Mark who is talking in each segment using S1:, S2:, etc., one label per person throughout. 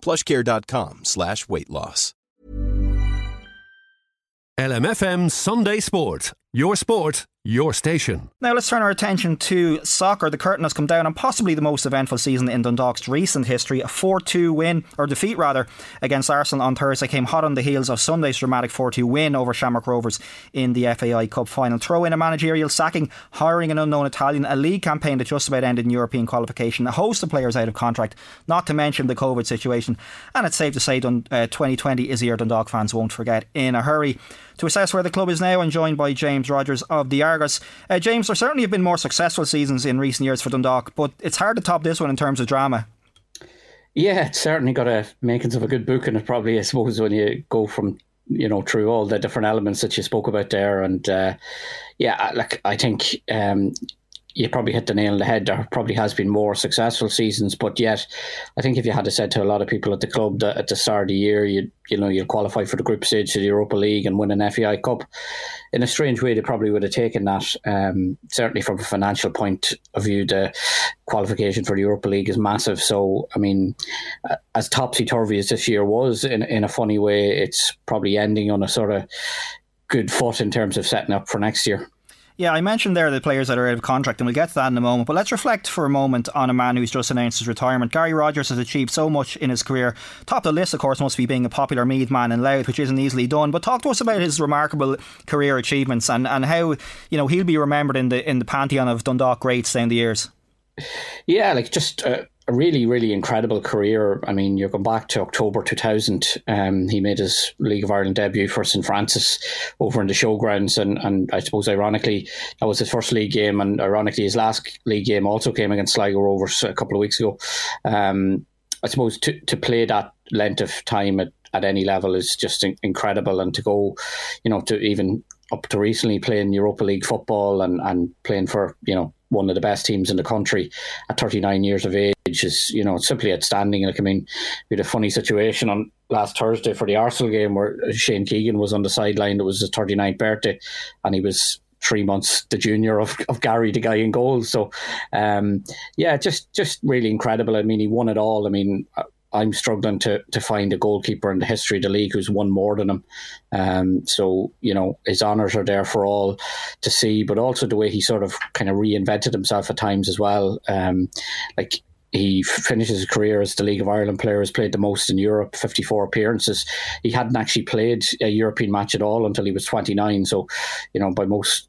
S1: plushcare.com slash weight loss.
S2: LMFM Sunday Sport. Your sport, your station.
S3: Now let's turn our attention to soccer. The curtain has come down on possibly the most eventful season in Dundalk's recent history. A 4-2 win, or defeat rather, against Arsenal on Thursday came hot on the heels of Sunday's dramatic 4-2 win over Shamrock Rovers in the FAI Cup final. Throw in a managerial sacking, hiring an unknown Italian, a league campaign that just about ended in European qualification, a host of players out of contract, not to mention the COVID situation. And it's safe to say uh, 2020 is a year Dundalk fans won't forget in a hurry. To assess where the club is now, I'm joined by James Rogers of the Argus. Uh, James, there certainly have been more successful seasons in recent years for Dundalk, but it's hard to top this one in terms of drama.
S4: Yeah, it's certainly got a makings of a good book, and it probably, I suppose, when you go from you know through all the different elements that you spoke about there, and uh, yeah, like I think um, you probably hit the nail on the head. There probably has been more successful seasons, but yet, I think if you had to said to a lot of people at the club that at the start of the year, you you know you'll qualify for the group stage of the Europa League and win an FAI Cup, in a strange way, they probably would have taken that. Um, certainly, from a financial point of view, the qualification for the Europa League is massive. So, I mean, as topsy turvy as this year was, in in a funny way, it's probably ending on a sort of good foot in terms of setting up for next year.
S3: Yeah, I mentioned there the players that are out of contract, and we'll get to that in a moment. But let's reflect for a moment on a man who's just announced his retirement. Gary Rogers has achieved so much in his career. Top of the list, of course, must be being a popular Meath man in Louth, which isn't easily done. But talk to us about his remarkable career achievements and, and how you know he'll be remembered in the in the pantheon of Dundalk greats down the years.
S4: Yeah, like just. Uh a really, really incredible career. I mean, you're going back to October 2000. Um, he made his League of Ireland debut for St Francis over in the showgrounds, and, and I suppose ironically that was his first league game, and ironically his last league game also came against Sligo Rovers a couple of weeks ago. Um, I suppose to to play that length of time at, at any level is just incredible, and to go, you know, to even up to recently playing Europa League football and, and playing for you know one of the best teams in the country at 39 years of age is you know simply outstanding. Like I mean, we had a funny situation on last Thursday for the Arsenal game where Shane Keegan was on the sideline. It was his 39th birthday, and he was three months the junior of, of Gary, the guy in goal. So, um, yeah, just just really incredible. I mean, he won it all. I mean, I'm struggling to to find a goalkeeper in the history of the league who's won more than him. Um, so you know his honours are there for all to see, but also the way he sort of kind of reinvented himself at times as well. Um, like he finishes his career as the League of Ireland player, has played the most in Europe, 54 appearances. He hadn't actually played a European match at all until he was 29. So, you know, by most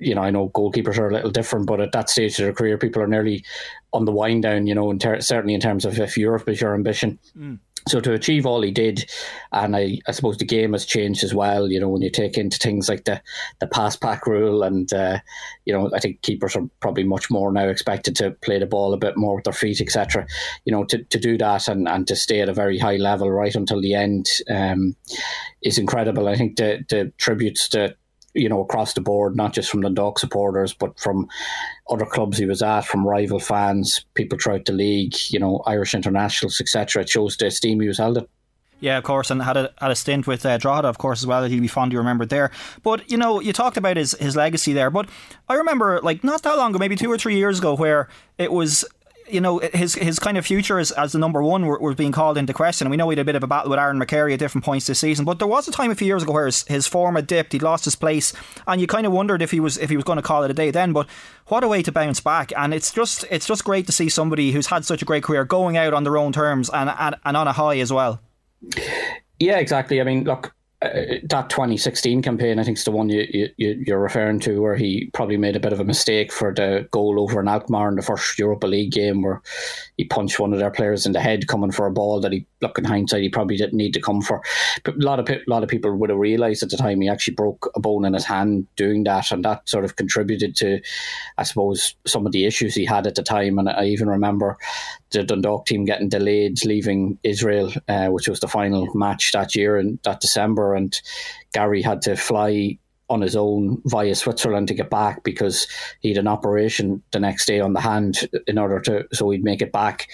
S4: you know, I know goalkeepers are a little different, but at that stage of their career, people are nearly on the wind down, you know, in ter- certainly in terms of if Europe is your ambition. Mm. So to achieve all he did, and I, I suppose the game has changed as well. You know, when you take into things like the the pass pack rule, and uh, you know, I think keepers are probably much more now expected to play the ball a bit more with their feet, etc. You know, to, to do that and, and to stay at a very high level right until the end um, is incredible. I think the the tributes to you know, across the board, not just from the Dundalk supporters, but from other clubs he was at, from rival fans, people throughout the league, you know, Irish internationals, etc. It shows the esteem he was held in.
S3: Yeah, of course, and had a had a stint with uh, Drogheda, of course, as well. That he'd be fondly remembered there. But you know, you talked about his his legacy there. But I remember, like, not that long ago, maybe two or three years ago, where it was you know, his his kind of future as, as the number one were, were being called into question. We know he had a bit of a battle with Aaron McCarey at different points this season. But there was a time a few years ago where his, his form had dipped, he'd lost his place, and you kind of wondered if he was if he was going to call it a day then. But what a way to bounce back! And it's just it's just great to see somebody who's had such a great career going out on their own terms and and, and on a high as well.
S4: Yeah, exactly. I mean, look, uh, that 2016 campaign, I think, is the one you, you, you're referring to, where he probably made a bit of a mistake for the goal over in Alkmaar in the first Europa League game, where he punched one of their players in the head coming for a ball that he, look in hindsight, he probably didn't need to come for. But a lot of a lot of people would have realised at the time he actually broke a bone in his hand doing that, and that sort of contributed to, I suppose, some of the issues he had at the time. And I even remember the Dundalk team getting delayed leaving Israel, uh, which was the final match that year in that December, and Gary had to fly on his own via Switzerland to get back because he had an operation the next day on the hand in order to so he'd make it back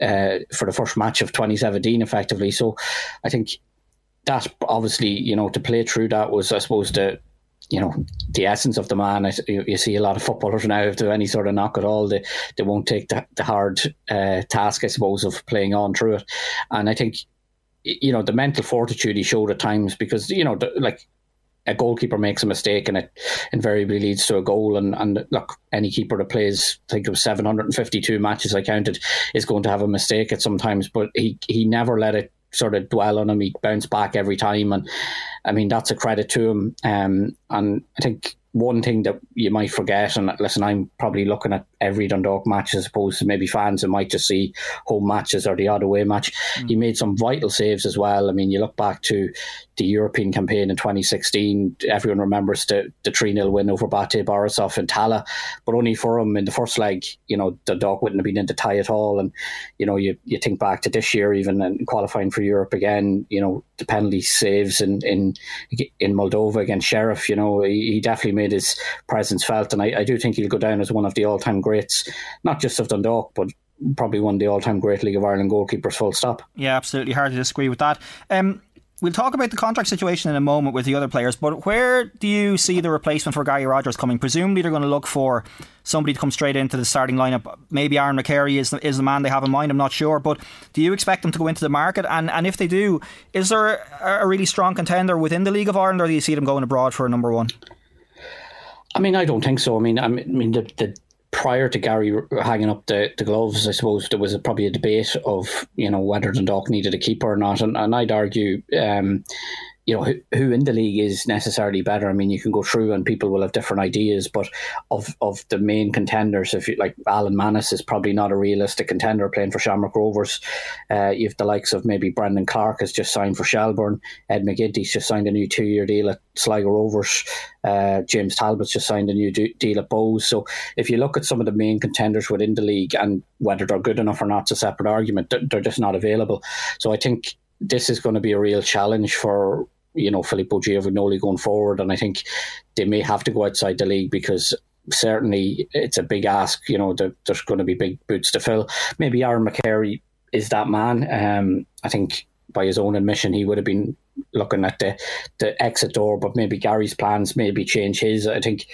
S4: uh, for the first match of 2017 effectively. So I think that obviously you know to play through that was I suppose the you know the essence of the man. I, you, you, see a lot of footballers now if do any sort of knock at all, they they won't take the, the hard uh, task, I suppose, of playing on through it. And I think you know the mental fortitude he showed at times because you know the, like a goalkeeper makes a mistake and it invariably leads to a goal. And, and look, any keeper that plays, I think was 752 matches I counted, is going to have a mistake at sometimes, but he, he never let it sort of dwell on him. He bounced back every time. And I mean, that's a credit to him. Um, and I think one thing that you might forget, and listen, I'm probably looking at every Dundalk match as opposed to maybe fans who might just see home matches or the odd away match. Mm. He made some vital saves as well. I mean, you look back to the European campaign in 2016, everyone remembers the, the 3 0 win over Bate Borisov and Tallaght, but only for him in the first leg, you know, Dundalk wouldn't have been in the tie at all. And, you know, you, you think back to this year, even and qualifying for Europe again, you know, the penalty saves in, in, in Moldova against Sheriff, you know, he, he definitely made his presence felt. And I, I do think he'll go down as one of the all time greats, not just of Dundalk, but probably one of the all time great League of Ireland goalkeepers, full stop.
S3: Yeah, absolutely. Hard to disagree with that. Um, We'll talk about the contract situation in a moment with the other players, but where do you see the replacement for Gary Rogers coming? Presumably, they're going to look for somebody to come straight into the starting lineup. Maybe Aaron McCarey is the, is the man they have in mind. I'm not sure, but do you expect them to go into the market? And and if they do, is there a, a really strong contender within the League of Ireland, or do you see them going abroad for a number one?
S4: I mean, I don't think so. I mean, I mean, the, the prior to Gary hanging up the, the gloves, I suppose there was a, probably a debate of you know whether Dundalk needed a keeper or not, and, and I'd argue um, you know, who, who in the league is necessarily better. I mean, you can go through and people will have different ideas, but of of the main contenders, if you like, Alan Mannus is probably not a realistic contender playing for Shamrock Rovers. Uh, you have the likes of maybe Brendan Clarke has just signed for Shelbourne. Ed McGinty's just signed a new two year deal at Sligo Rovers. Uh, James Talbot's just signed a new deal at Bohs. So if you look at some of the main contenders within the league and whether they're good enough or not, it's a separate argument. They're just not available. So I think this is going to be a real challenge for you know Filippo Giovagnoli going forward, and I think they may have to go outside the league because certainly it's a big ask. You know, there's going to be big boots to fill. Maybe Aaron McCarey is that man. Um, I think by his own admission, he would have been looking at the the exit door, but maybe Gary's plans maybe change his. I think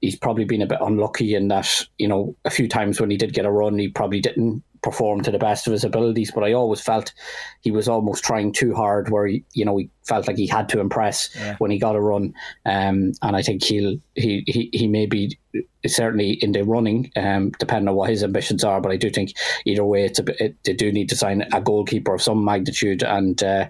S4: he's probably been a bit unlucky in that you know a few times when he did get a run, he probably didn't perform to the best of his abilities. But I always felt he was almost trying too hard, where he, you know he felt like he had to impress yeah. when he got a run. Um, and I think he'll he he he may be certainly in the running, um, depending on what his ambitions are. But I do think either way, it's a, it, they do need to sign a goalkeeper of some magnitude, and uh,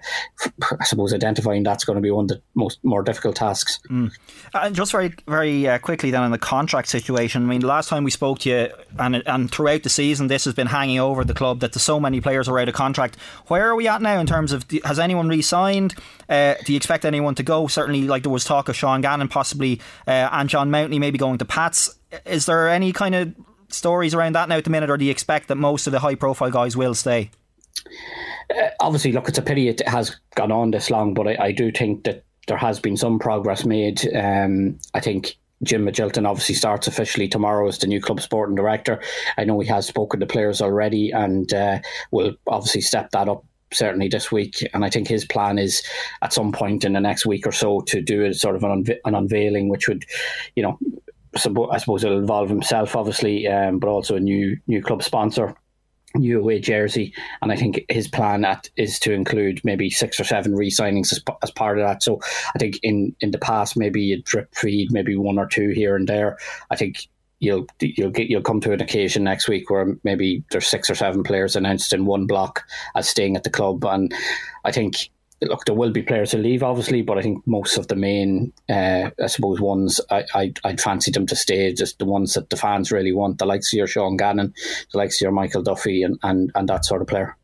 S4: I suppose identifying that's going to be one of the most more difficult tasks.
S3: Mm. And just very very uh, quickly then on the contract situation. I mean, last time we spoke to you, and and throughout the season, this has been hanging over the club that so many players are out of contract. Where are we at now in terms of has anyone re-signed? Uh, do you expect anyone to go? Certainly, like there was talk of Sean Gannon possibly uh, and John Mountney maybe going to Pats. Is there any kind of stories around that now at the minute, or do you expect that most of the high profile guys will stay?
S4: Uh, obviously, look, it's a pity it has gone on this long, but I, I do think that there has been some progress made. Um, I think Jim Magilton obviously starts officially tomorrow as the new club sporting director. I know he has spoken to players already and uh, will obviously step that up certainly this week. And I think his plan is at some point in the next week or so to do a sort of an, unve- an unveiling, which would, you know, I suppose it'll involve himself, obviously, um, but also a new new club sponsor. New away jersey, and I think his plan at, is to include maybe six or seven re-signings as, as part of that. So I think in, in the past maybe you drip feed maybe one or two here and there. I think you'll you'll get you'll come to an occasion next week where maybe there's six or seven players announced in one block as staying at the club, and I think look, there will be players who leave, obviously, but I think most of the main, uh, I suppose, ones I, I, I'd fancy them to stay, just the ones that the fans really want, the likes of your Sean Gannon, the likes of your Michael Duffy, and, and, and that sort of player.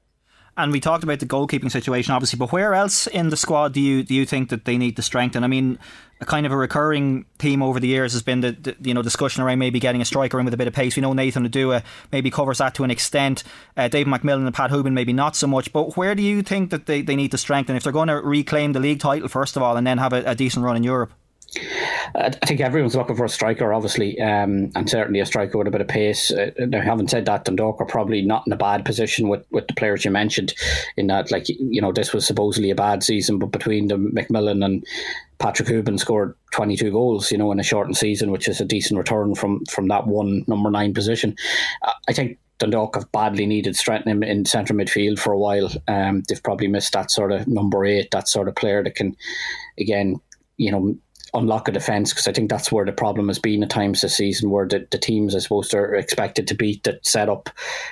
S3: And we talked about the goalkeeping situation, obviously, but where else in the squad do you do you think that they need to strengthen? I mean, a kind of a recurring theme over the years has been the, the, you know discussion around maybe getting a striker in with a bit of pace. We know Nathan Oduwa maybe covers that to an extent. Uh, Dave McMillan and Pat Hoban maybe not so much. But where do you think that they, they need to strengthen if they're going to reclaim the league title first of all and then have a, a decent run in Europe?
S4: I think everyone's looking for a striker, obviously, um, and certainly a striker with a bit of pace. Uh, now, having said that, Dundalk are probably not in a bad position with, with the players you mentioned. In that, like you know, this was supposedly a bad season, but between the McMillan and Patrick Hoban scored 22 goals, you know, in a shortened season, which is a decent return from from that one number nine position. I think Dundalk have badly needed strengthening in centre midfield for a while. Um, they've probably missed that sort of number eight, that sort of player that can, again, you know, unlock a defence because I think that's where the problem has been at times this season, where the, the teams I suppose are expected to beat that set up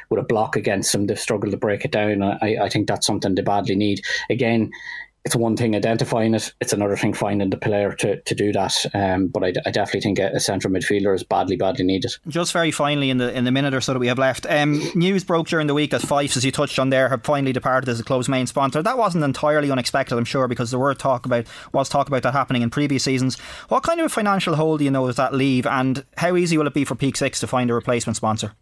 S4: with a block against them, they've struggled to break it down. I, I think that's something they badly need. Again, it's one thing identifying it; it's another thing finding the player to, to do that. Um, but I, I, definitely think a, a central midfielder is badly, badly needed.
S3: Just very finally, in the in the minute or so that we have left, um, news broke during the week that Fyffes, as you touched on there, have finally departed as a close main sponsor. That wasn't entirely unexpected, I'm sure, because there were talk about was talk about that happening in previous seasons. What kind of a financial hole do you know does that leave, and how easy will it be for Peak6 to find a replacement sponsor?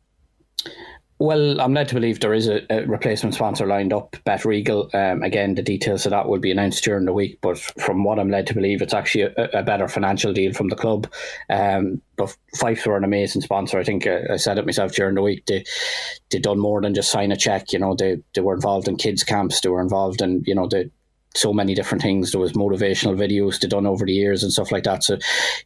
S4: Well, I'm led to believe there is a, a replacement sponsor lined up, BetRegal. Um, again, the details of that will be announced during the week, but from what I'm led to believe, it's actually a, a better financial deal from the club. Um, but Fyffes were an amazing sponsor. I think uh, I said it myself during the week. They they done more than just sign a check. You know, they they were involved in kids camps. They were involved in you know the so many different things. There was motivational videos they done over the years and stuff like that. So,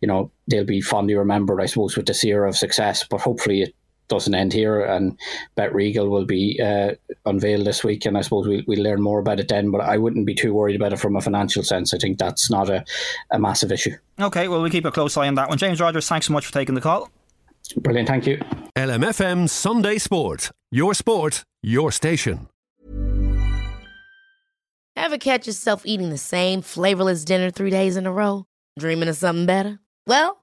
S4: you know, they'll be fondly remembered, I suppose, with this era of success. But hopefully, it doesn't end here, and BetRegal will be uh, unveiled this week, and I suppose we'll, we'll learn more about it then. But I wouldn't be too worried about it from a financial sense. I think that's not a, a massive issue.
S3: Okay, well, we'll keep a close eye on that one. James Rogers, thanks so much for taking the call.
S4: Brilliant, thank you.
S2: LMFM Sunday Sport. Your sport, your station.
S5: Ever catch yourself eating the same flavorless dinner three days in a row? Dreaming of something better? Well,